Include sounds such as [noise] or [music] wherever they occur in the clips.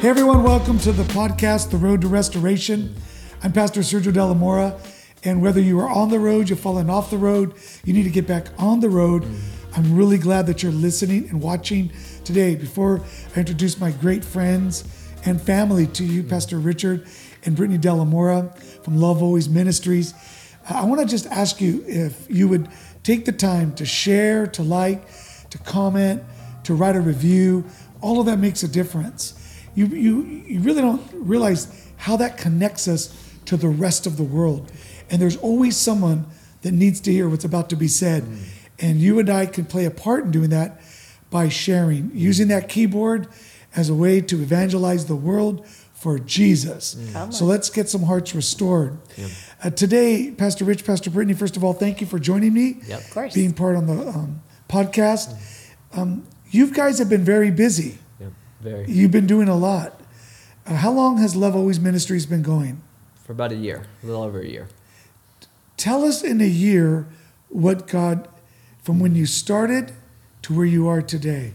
Hey everyone, welcome to the podcast, The Road to Restoration. I'm Pastor Sergio De La Mora, and whether you are on the road, you've fallen off the road, you need to get back on the road. I'm really glad that you're listening and watching today. Before I introduce my great friends and family to you, Pastor Richard and Brittni De La Mora from Love Always Ministries, I want to just ask you if you would take the time to share, to like, to comment, to write a review. All of that makes a difference. You, you, you really don't realize how that connects us to the rest of the world. And there's always someone that needs to hear what's about to be said. And you and I can play a part in doing that by sharing, using that keyboard as a way to evangelize the world for Jesus. So let's get some hearts restored. Uh, today, Pastor Rich, Pastor Brittni, first of all, thank you for joining me. Yep. Of course. Being part on the um, podcast. Um, you guys have been very busy. Very. You've been doing a lot. Uh, how long has Love Always Ministries been going? For about a year, a little over a year. Tell us in a year what God, from when you started to where you are today.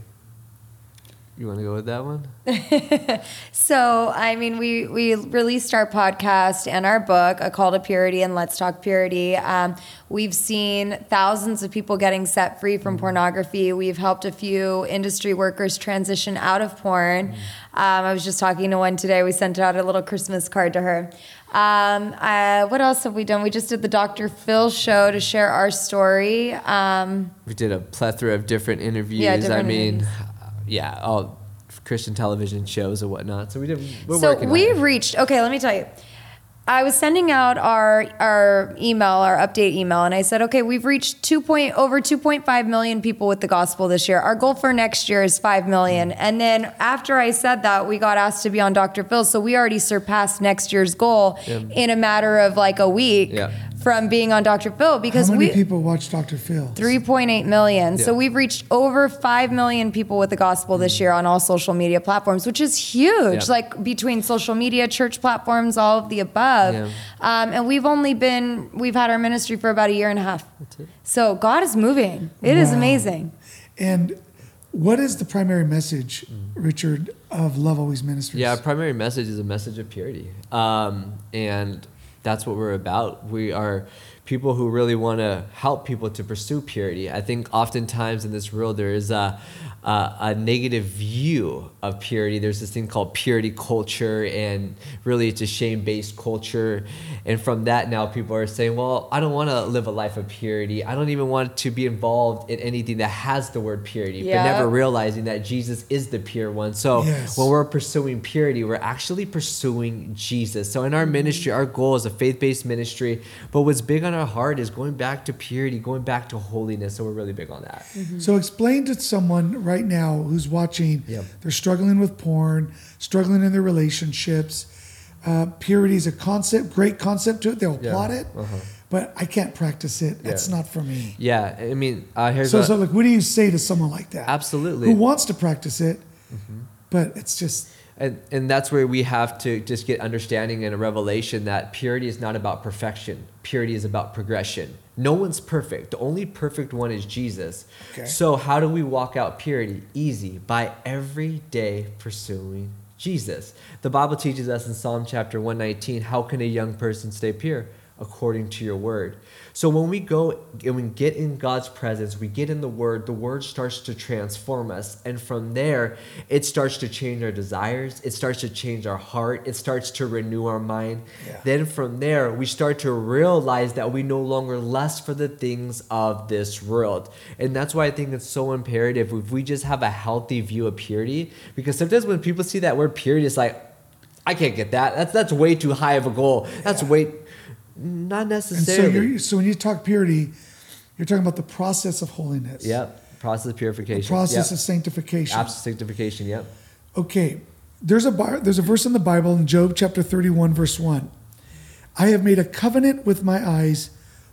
You want to go with that one? [laughs] So, I mean, we we released our podcast and our book, A Call to Purity and Let's Talk Purity. Um, we've seen thousands of people getting set free from pornography. We've helped a few industry workers transition out of porn. Um, I was just talking to one today. We sent out a little Christmas card to her. Um, uh, what else have we done? We just did the Dr. Phil show to share our story. Um, We did a plethora of different interviews. Yeah, I different mean, interviews. Yeah, all Christian television shows and whatnot. So we did. We're so we reached okay let me tell you i was sending out our our email our update email and i said okay we've reached 2 point over 2.5 million people with the gospel this year our goal for next year is 5 million Mm. and then after i said that we got asked to be on dr phil so we already surpassed next year's goal in a matter of like a week Yeah. From being on dr phil because How many we people watch Dr. Phil? 3.8 million. So we've reached over 5 million people with the gospel this year on all social media platforms, which is huge. Yeah. Like between social media, church platforms, all of the above. Yeah. Um, and we've only been, we've had our ministry for about a year and a half. it. So God is moving. It is Wow. amazing. And what is the primary message, Richard, of Love Always Ministries? Yeah, our primary message is a message of purity. Um, and that's what we're about. We are people who really want to help people to pursue purity. I think oftentimes in this world there is a, a, a negative view of purity. There's this thing called purity culture, and really it's a shame based culture. And from that, now people are saying, well, I don't want to live a life of purity. I don't even want to be involved in anything that has the word purity, Yeah. but never realizing that Jesus is the pure one. So Yes. when we're pursuing purity, we're actually pursuing Jesus. So in our mm-hmm. ministry, our goal is a faith based ministry, but what's big on our heart is going back to purity, going back to holiness. So we're really big on that. So explain to someone right now who's watching, Yep. they're struggling with porn, struggling in their relationships. Uh, purity is a concept, great concept to it. They'll Yeah. applaud it, Uh-huh. but I can't practice it. That's Yeah. not for me. Yeah, I mean, uh, here's So, a- so like, what do you say to someone like that? Absolutely. Mm-hmm. Who wants to practice it, but it's just And, and that's where we have to just get understanding and a revelation that purity is not about perfection. Purity is about progression. No one's perfect. The only perfect one is Jesus. Okay. So, how do we walk out purity? Easy, by every day pursuing Jesus. The Bible teaches us in Psalm chapter 119 how can a young person stay pure? According to your word. So when we go and we get in God's presence, we get in the Word, the Word starts to transform us. And from there, it starts to change our desires, it starts to change our heart, it starts to renew our mind. Yeah. Then from there, we start to realize that we no longer lust for the things of this world. And that's why I think it's so imperative if we just have a healthy view of purity. Because sometimes when people see that word purity, it's like, I can't get that. That's that's way too high of a goal. That's way not and so necessarily. you're so when you talk purity, you're talking about the process of holiness. Yep. Process of purification. The process yep. of sanctification. Absolute sanctification. Yep. Okay, there's a Bi- there's a verse in the Bible in Job chapter 31 verse 1. I have made a covenant with my eyes.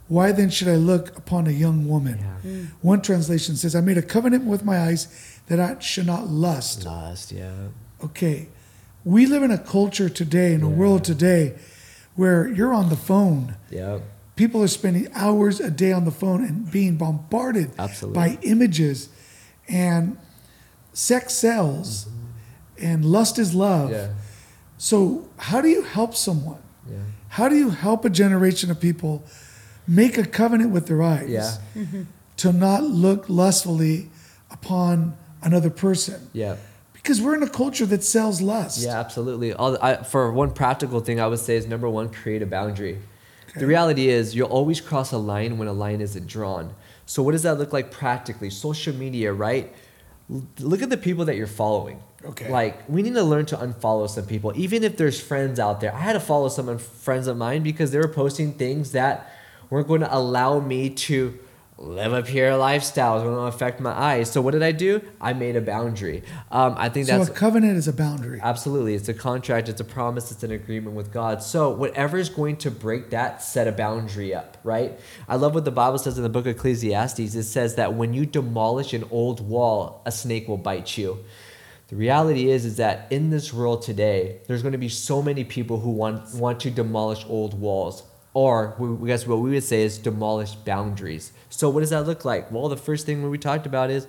Why then should I look upon a young woman? Yeah. Hmm. One translation says, I made a covenant with my eyes that I should not lust. Lust. Yeah. Okay. We live in a culture today, in a world today, where you're on the phone. Yep. People are spending hours a day on the phone and being bombarded Absolutely. by images. And sex sells. and lust is love. Yeah. So, how do you help someone? Yeah. How do you help a generation of people make a covenant with their eyes Yeah. to not look lustfully upon another person? Yeah. Because we're in a culture that sells lust. Yeah, absolutely. All, I, for one practical thing, I would say is number one, create a boundary. Okay. The reality is, you'll always cross a line when a line isn't drawn. So, what does that look like practically? Social media, right? L- Look at the people that you're following. Okay. Like, we need to learn to unfollow some people, even if there's friends out there. I had to follow some friends of mine because they were posting things that weren't going to allow me to live a pure lifestyle. It's going to affect my eyes. So, what did I do? I made a boundary. Um, I think So that's a covenant is a boundary. Absolutely. It's a contract, it's a promise, it's an agreement with God. So, whatever is going to break that, set a boundary up, right? I love what the Bible says in the book of Ecclesiastes. It says that when you demolish an old wall, a snake will bite you. The reality is is that in this world today, there's going to be so many people who want want to demolish old walls. Or we guess what we would say is demolish boundaries. So what does that look like? Well, the first thing we talked about is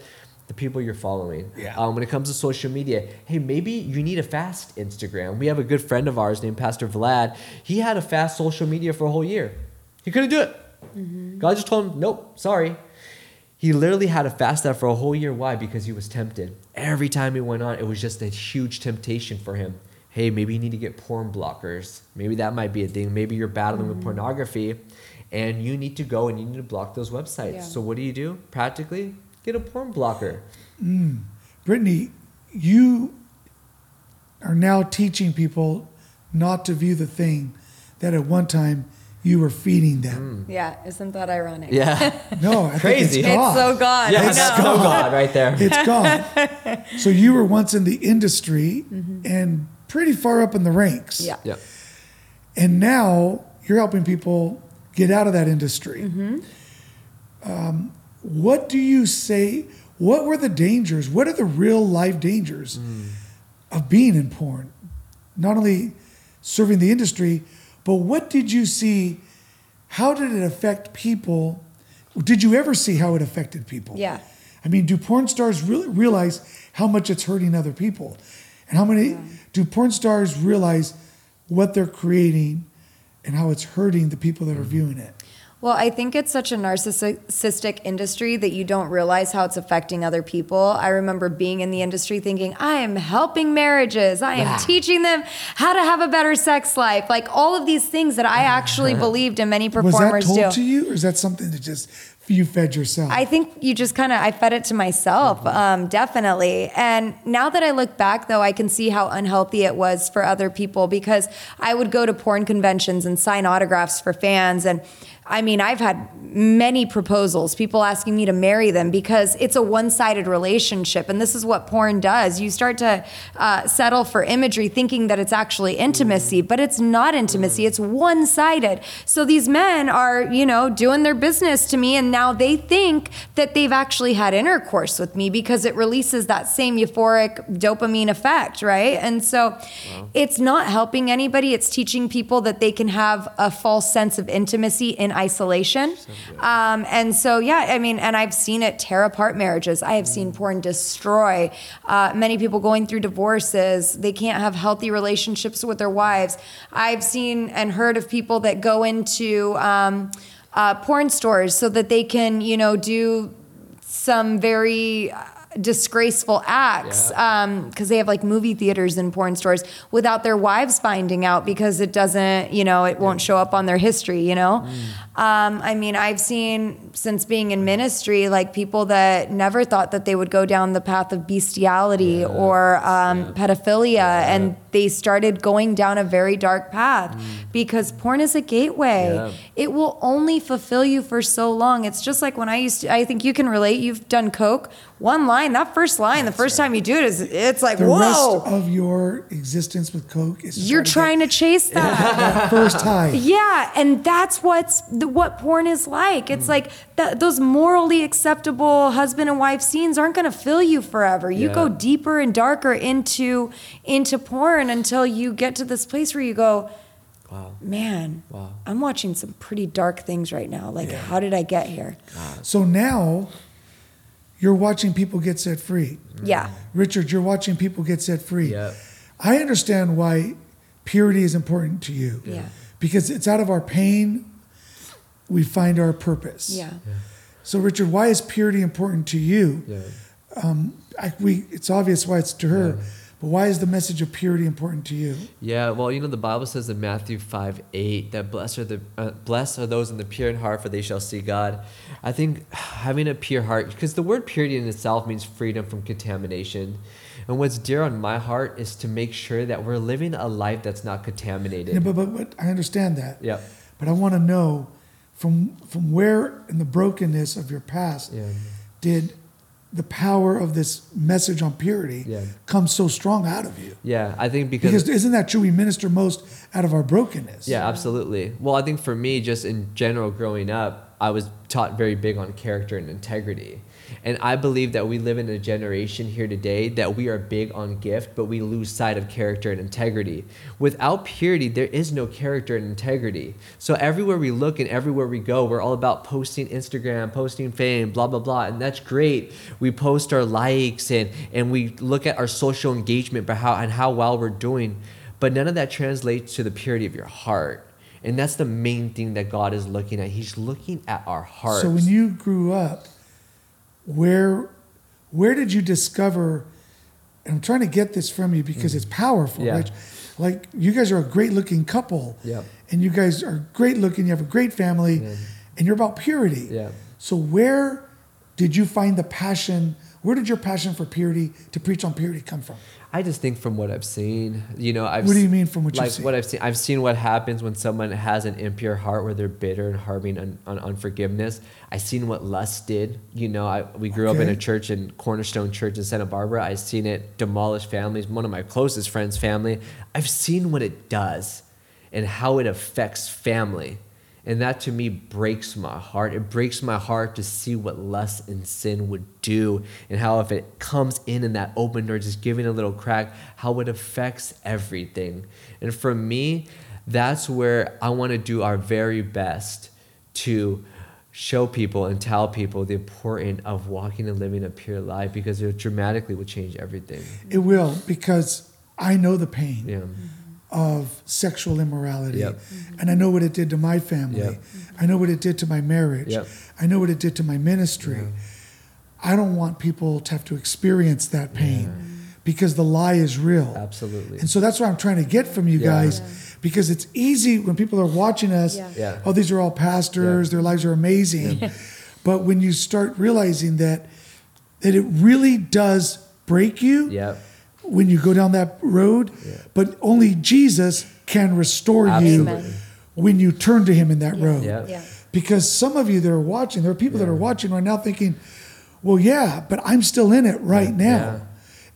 the people you're following. Yeah. Um, when it comes to social media, hey, maybe you need a fast Instagram. We have a good friend of ours named Pastor Vlad. He had a fast social media for a whole year. He couldn't do it. God just told him, nope, sorry. He literally had to fast that for a whole year. Why? Because he was tempted. Every time he went on, it was just a huge temptation for him. Hey, maybe you need to get porn blockers. Maybe that might be a thing. Maybe you're battling with mm-hmm. pornography and you need to go and you need to block those websites. Yeah. So, what do you do? Practically, get a porn blocker. Mm. Brittni, you are now teaching people not to view the thing that at one time you were feeding them. Mm. Yeah, isn't that ironic? Mm. Yeah. [laughs] No, I Crazy. think it's It's so God. yeah, I that's know. so God right there. It's God. [laughs] so you were once in the industry mm-hmm. and pretty far up in the ranks. Yeah. Yeah. And now you're helping people get out of that industry. Mm-hmm. Um, what do you say? What were the dangers? What are the real life dangers of being in porn? Not only serving the industry, but what did you see? How did it affect people? Did you ever see how it affected people? Yeah. I mean, do porn stars really realize how much it's hurting other people? And how many do porn stars realize what they're creating and how it's hurting the people that are mm-hmm. viewing it? Well, I think it's such a narcissistic industry that you don't realize how it's affecting other people. I remember being in the industry thinking, I am helping marriages. I am Yeah. teaching them how to have a better sex life. Like all of these things that I [laughs] actually believed and many performers Was that performers told do. to you, or is that something that just you fed yourself? I think you just kind of I fed it to myself, um, definitely. And now that I look back, though, I can see how unhealthy it was for other people because I would go to porn conventions and sign autographs for fans, and I mean, I've had many proposals, people asking me to marry them because it's a one-sided relationship, and this is what porn does. You start to uh, settle for imagery, thinking that it's actually intimacy, but it's not intimacy. It's one-sided. So these men are, you know, doing their business to me, and now they think that they've actually had intercourse with me because it releases that same euphoric dopamine effect, right? And so it's not helping anybody. It's teaching people that they can have a false sense of intimacy in isolation. Um, and so, yeah, I mean, and I've seen it tear apart marriages. I have seen porn destroy uh, many people going through divorces. They can't have healthy relationships with their wives. I've seen and heard of people that go into um, uh, porn stores so that they can, you know, do some very uh, disgraceful acts because um, they have like movie theaters and porn stores without their wives finding out because it doesn't you know it won't show up on their history you know mm. Um, i mean i've seen since being in ministry like people that never thought that they would go down the path of bestiality or um, pedophilia and they started going down a very dark path because porn is a gateway Yeah. it will only fulfill you for so long. It's just like when I used to, I think you can relate. You've done Coke. One line, that first line, the first time you do it is, it's like, the whoa, rest of your existence with Coke is you're trying to chase [laughs] that. that first high. Yeah, and that's what's the, what porn is like. It's mm. like th- those morally acceptable husband and wife scenes aren't going to fill you forever. You Yeah. go deeper and darker into into porn until you get to this place where you go, Wow. man, Wow. I'm watching some pretty dark things right now. Like, how did I get here? So now you're watching people get set free. Yeah. Richard, you're watching people get set free. Yeah. I understand why purity is important to you. Yeah. Because it's out of our pain we find our purpose. Yeah. So, Richard, why is purity important to you? Yeah. I, we, it's obvious why it's to her, but why is the message of purity important to you? Yeah, well, you know, the Bible says in Matthew 5 8 that blessed are, the, uh, blessed are those in the pure in heart, for they shall see God. I think having a pure heart, because the word purity in itself means freedom from contamination. And what's dear on my heart is to make sure that we're living a life that's not contaminated. Yeah, but, but, but I understand that. Yeah. But I want to know from, from where in the brokenness of your past Yeah. did the power of this message on purity Yeah. come so strong out of you? Yeah, I think because, Because isn't that true? We minister most out of our brokenness. Yeah, absolutely. Well, I think for me, just in general, growing up, I was taught very big on character and integrity. And I believe that we live in a generation here today that we are big on gift, but we lose sight of character and integrity. Without purity, there is no character and integrity. So everywhere we look and everywhere we go, we're all about posting Instagram, posting fame, blah, blah, blah. And that's great. We post our likes and, and we look at our social engagement but how, and how well we're doing. But none of that translates to the purity of your heart. And that's the main thing that God is looking at. He's looking at our hearts. So when you grew up, where where did you discover? And I'm trying to get this from you because it's powerful, Mm. Yeah. Like you guys are a great looking couple, yeah. and you guys are great looking. You have a great family, Yeah. and you're about purity. Yeah. So where did you find the passion? Where did your passion for purity to preach on purity come from? I just think from what I've seen, you know, I've What do you mean from what you've like seen? what I've seen? I've seen what happens when someone has an impure heart, where they're bitter and harboring on, on unforgiveness. I've seen what lust did. You know, I, we grew up in a church in Cornerstone Church in Santa Barbara. I've seen it demolish families. One of my closest friends' family. I've seen what it does, and how it affects family. And that to me breaks my heart. It breaks my heart to see what lust and sin would do, and how if it comes in in that open door, just giving a little crack, how it affects everything. And for me, that's where I want to do our very best to show people and tell people the importance of walking and living a pure life because it dramatically will change everything. It will because I know the pain Yeah. of sexual immorality. Yep. And I know what it did to my family. Yep. I know what it did to my marriage. Yep. I know what it did to my ministry. I don't want people to have to experience that pain because the lie is real. Absolutely. And so that's what I'm trying to get from you Yeah. guys because it's easy when people are watching us. Yeah. Yeah. Oh, these are all pastors, Yeah. their lives are amazing. but when you start realizing that that it really does break you Yeah. when you go down that road, Yeah. but only Jesus can restore you when you turn to him in that road. Yeah. Yeah. Because some of you that are watching, there are people that are watching right now thinking, well, yeah, but I'm still in it right now. Yeah.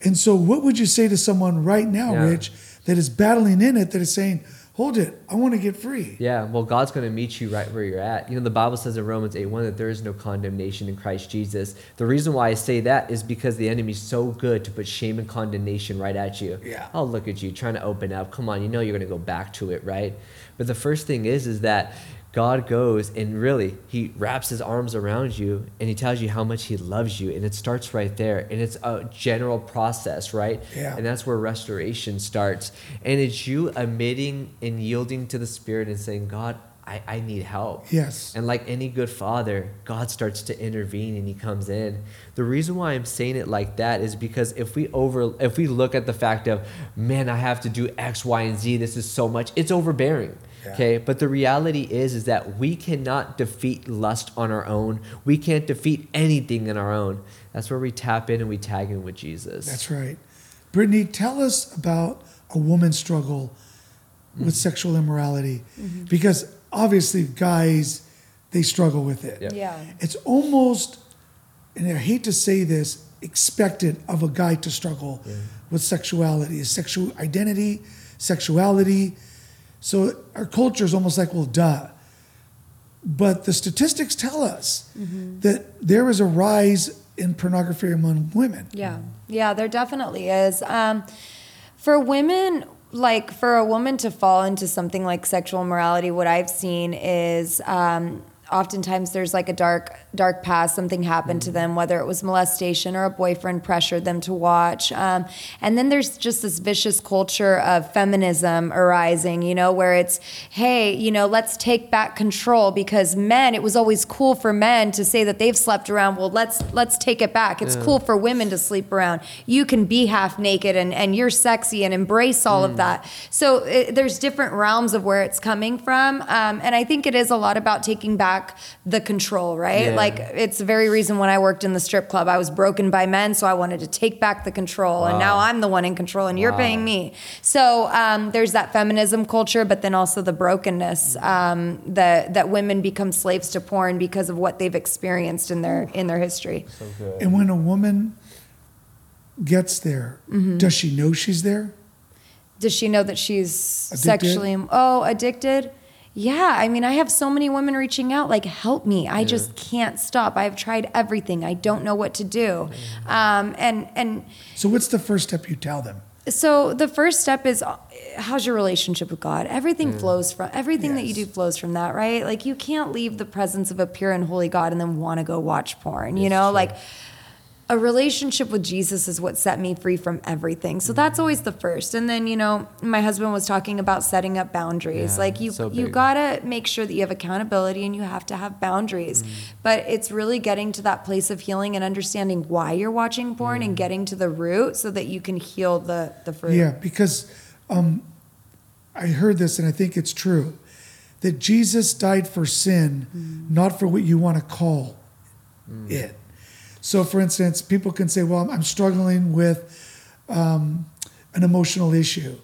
And so, what would you say to someone right now, Yeah. Rich, that is battling in it, that is saying, hold it, I want to get free? Yeah, well, God's going to meet you right where you're at. You know, the Bible says in Romans 8 1 that there is no condemnation in Christ Jesus. The reason why I say that is because the enemy's so good to put shame and condemnation right at you. Yeah. Oh, look at you trying to open up. Come on, you know you're going to go back to it, right? But the first thing is, is that God goes and really he wraps his arms around you and he tells you how much he loves you. And it starts right there. And it's a general process, right? Yeah. And that's where restoration starts. And it's you admitting and yielding to the Spirit and saying, God, I, I need help. Yes. And like any good father, God starts to intervene and he comes in. The reason why I'm saying it like that is because if we over if we look at the fact of, man, I have to do X, Y, and Z, this is so much, it's overbearing. Yeah. Okay. But the reality is is that we cannot defeat lust on our own. We can't defeat anything in our own. That's where we tap in and we tag in with Jesus. That's right. Brittni, tell us about a woman's struggle Mm-hmm. with sexual immorality. Because obviously, guys, they struggle with it. Yeah. Yeah. It's almost, and I hate to say this, expected of a guy to struggle with sexuality, his sexual identity, sexuality. So our culture is almost like, well, duh. But the statistics tell us that there is a rise in pornography among women. Yeah, yeah, there definitely is. Um, for women, like for a woman to fall into something like sexual immorality, what I've seen is um, oftentimes there's like a dark dark past, something happened to them, whether it was molestation or a boyfriend pressured them to watch. Um, and then there's just this vicious culture of feminism arising, you know, where it's, hey, you know, let's take back control because men, it was always cool for men to say that they've slept around. Well, let's let's take it back. It's cool for women to sleep around. You can be half naked and, and you're sexy and embrace all of that. So it, there's different realms of where it's coming from. Um, and I think it is a lot about taking back the control, right? Yeah. Like it's the very reason when I worked in the strip club, I was broken by men, so I wanted to take back the control, and now I'm the one in control, and you're paying me. So um, there's that feminism culture, but then also the brokenness um, that that women become slaves to porn because of what they've experienced in their in their history. So good. And when a woman gets there, Mm-hmm. does she know she's there? Does she know that she's Addicted? sexually oh addicted? Yeah, I mean, I have so many women reaching out, like, help me. I just can't stop. I've tried everything. I don't know what to do. Um, and and So what's the first step you tell them? So the first step is uh, how's your relationship with God? Everything flows from everything that you do flows from that, right? Like you can't leave the presence of a pure and holy God and then want to go watch porn, you It's know? true. Like a relationship with Jesus is what set me free from everything. So that's always the first. And then, you know, my husband was talking about setting up boundaries. Yeah, like you so you got to make sure that you have accountability and you have to have boundaries. Mm. But it's really getting to that place of healing and understanding why you're watching porn and getting to the root so that you can heal the the fruit. Yeah, because um, I heard this and I think it's true that Jesus died for sin, not for what you want to call it. So, for instance, people can say, Well, I'm struggling with um, an emotional issue.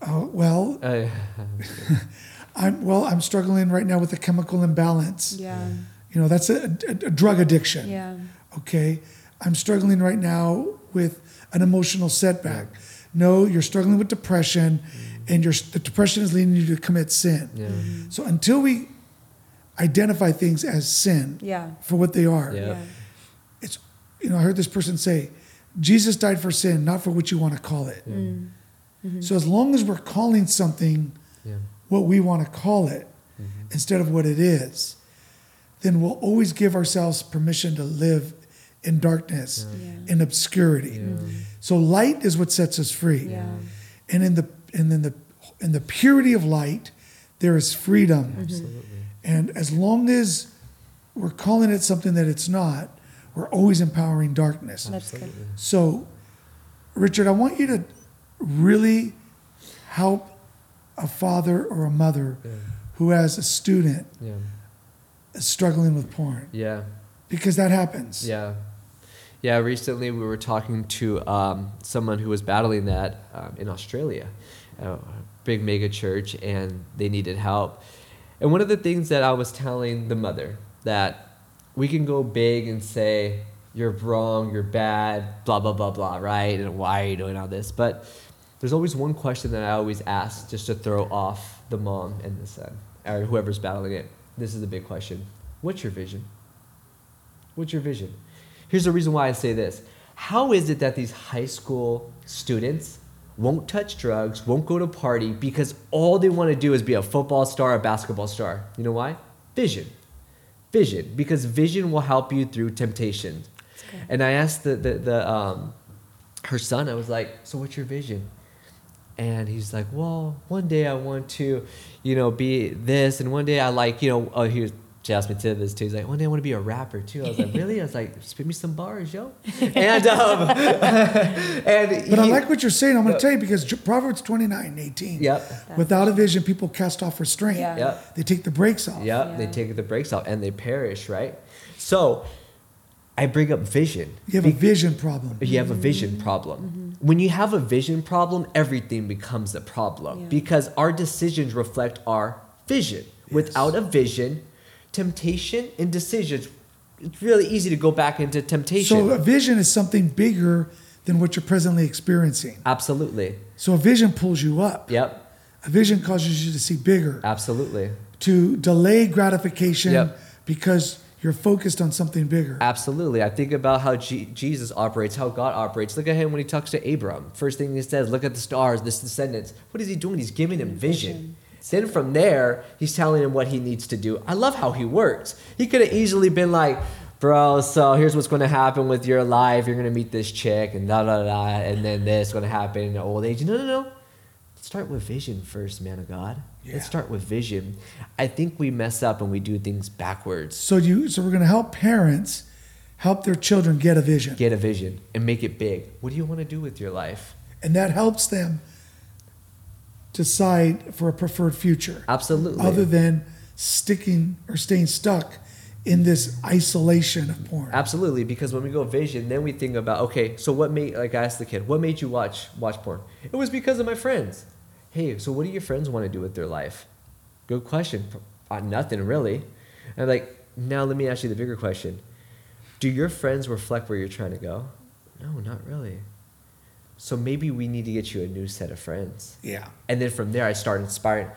Uh, well, [laughs] Uh, [laughs] I'm well. I'm struggling right now with a chemical imbalance. Yeah. You know, that's a, a, a drug addiction. Yeah. Okay. I'm struggling right now with an emotional setback. No, you're struggling with depression, and your the depression is leading you to commit sin. yeah. So until we identify things as sin Yeah. for what they are, Yeah. It's you know I heard this person say, Jesus died for sin, not for what you want to call it. Mm. Mm-hmm. So as long as we're calling something Yeah. what we want to call it mm-hmm. instead of what it is, then we'll always give ourselves permission to live in darkness, Yeah. in obscurity. So light is what sets us free. Yeah. And in the and in the in the purity of light, there is freedom. Absolutely. And as long as we're calling it something that it's not, we're always empowering darkness. That's good. So, Richard, I want you to really help a father or a mother Yeah. who has a student Yeah. struggling with porn Yeah. because that happens. Yeah. Yeah, recently we were talking to um, someone who was battling that um, in Australia, a big mega church, and they needed help. And one of the things that I was telling the mother that we can go big and say, you're wrong, you're bad, blah, blah, blah, blah, right? And why are you doing all this? But there's always one question that I always ask just to throw off the mom and the son, or whoever's battling it. This is the big question What's your vision? What's your vision? Here's the reason why I say this. How is it that these high school students won't touch drugs, won't go to party because all they want to do is be a football star, a basketball star? You know why? Vision. Vision. Because vision will help you through temptation. And I asked the, the, the um, her son, I was like, so what's your vision? And he's like, well, one day I want to, you know, be this, and one day I like, you know, oh, he was, she asked me to this too. He's like, one day I want to be a rapper too. I was like, [laughs] really? I was like, spit me some bars, yo. [laughs] And um, [laughs] and But I like what you're saying. I'm going to tell you because Proverbs 29 18. Yep. Without a vision, people cast off restraint. Yeah. Yep. They take the brakes off. Yep. They take the brakes off and they perish, right? So I bring up vision. You have a vision problem. you have a vision problem. When you have a vision problem, everything becomes a problem Yeah. because our decisions reflect our vision. Without a vision, temptation and decisions, it's really easy to go back into temptation. So a vision is something bigger than what you're presently experiencing. absolutely. So a vision pulls you up. Yep. A vision causes you to see bigger, Absolutely. to delay gratification Yep. because you're focused on something bigger. Absolutely. I think about how G- Jesus operates, how God operates. Look at him when he talks to Abram. First thing he says, look at the stars, this descendants. What is he doing? He's giving him vision. Then from there, he's telling him what he needs to do. I love how he works. He could have easily been like, bro, so here's what's going to happen with your life. You're going to meet this chick and da da da, and then this going to happen in old age. No, no, no. Start with vision first, man of God. Yeah. Let's start with vision. I think we mess up and we do things backwards. So you so we're going to help parents help their children get a vision. Get a vision and make it big. What do you want to do with your life? and that helps them decide for a preferred future Absolutely. other than sticking or staying stuck in this isolation of porn. Absolutely, because when we go vision, then we think about okay, so what made like I asked the kid, what made you watch watch porn? It was because of my friends. Hey, so what do your friends want to do with their life? Good question. Uh, nothing really. And like now, let me ask you the bigger question: Do your friends reflect where you're trying to go? No, not really. So maybe we need to get you a new set of friends. Yeah. And then from there, I start inspiring.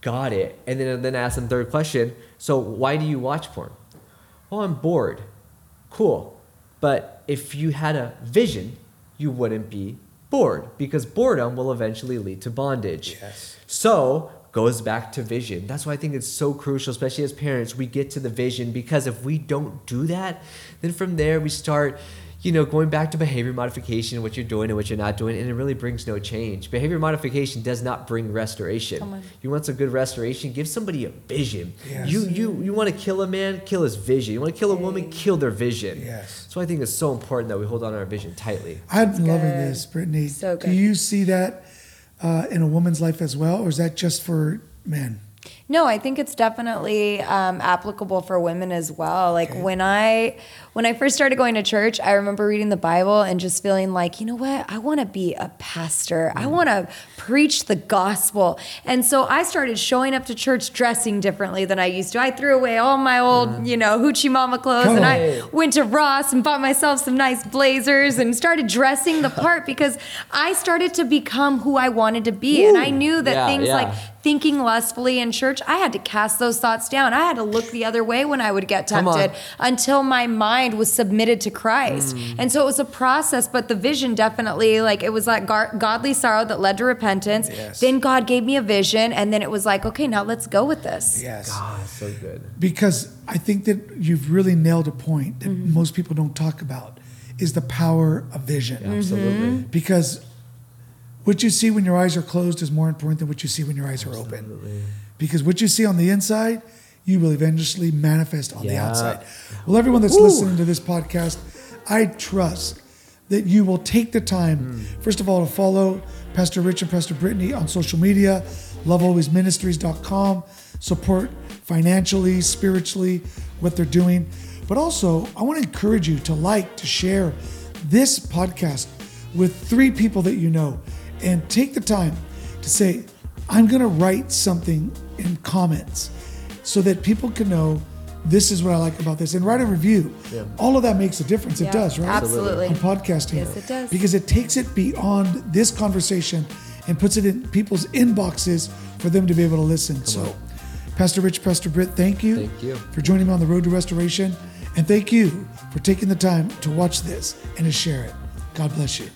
Got it. And then then I ask them third question. So why do you watch porn? Oh, I'm bored. Cool. But if you had a vision, you wouldn't be bored because boredom will eventually lead to bondage. Yes. So goes back to vision. That's why I think it's so crucial, especially as parents, we get to the vision because if we don't do that, then from there we start, you know, going back to behavior modification, what you're doing and what you're not doing, and it really brings no change. Behavior modification does not bring restoration. You want some good restoration? Give somebody a vision. Yes. You you you want to kill a man? Kill his vision. You want to kill a woman? Kill their vision. Yes. So I think it's so important that we hold on to our vision tightly. I'm loving good. this, Brittni. So good. Do you see that uh, in a woman's life as well, or is that just for men? No, I think it's definitely um, applicable for women as well. Like when I when I first started going to church, I remember reading the Bible and just feeling like, you know what, I want to be a pastor. I want to preach the gospel. And so I started showing up to church dressing differently than I used to. I threw away all my old, you know, hoochie mama clothes, Come and. I went to Ross and bought myself some nice blazers and started dressing the part because I started to become who I wanted to be, and I knew that Yeah, things yeah. like thinking lustfully in church, I had to cast those thoughts down. I had to look the other way when I would get tempted until my mind was submitted to Christ. Mm. And so it was a process, but the vision definitely, like, it was like gar- godly sorrow that led to repentance. Yes. Then God gave me a vision, and then it was like, okay, now let's go with this. Yes. Ah, so good. Because I think that you've really nailed a point that Mm-hmm. most people don't talk about is the power of vision. Absolutely. Because what you see when your eyes are closed is more important than what you see when your eyes are open. Because what you see on the inside, you will eventually manifest on the outside. Well, everyone that's listening to this podcast, I trust that you will take the time, hmm. first of all, to follow Pastor Rich and Pastor Brittni on social media, lovealwaysministries.com, support financially, spiritually, what they're doing. But also, I want to encourage you to like, to share this podcast with three people that you know and take the time to say, I'm going to write something in comments so that people can know this is what I like about this and write a review. Yeah. All of that makes a difference. It does, right? absolutely. On podcasting. Yes, it does. Because it takes it beyond this conversation and puts it in people's inboxes for them to be able to listen. so, Pastor Rich, Pastor Britt, thank you, Thank you. for joining me on the road to restoration. And thank you for taking the time to watch this and to share it. God bless you.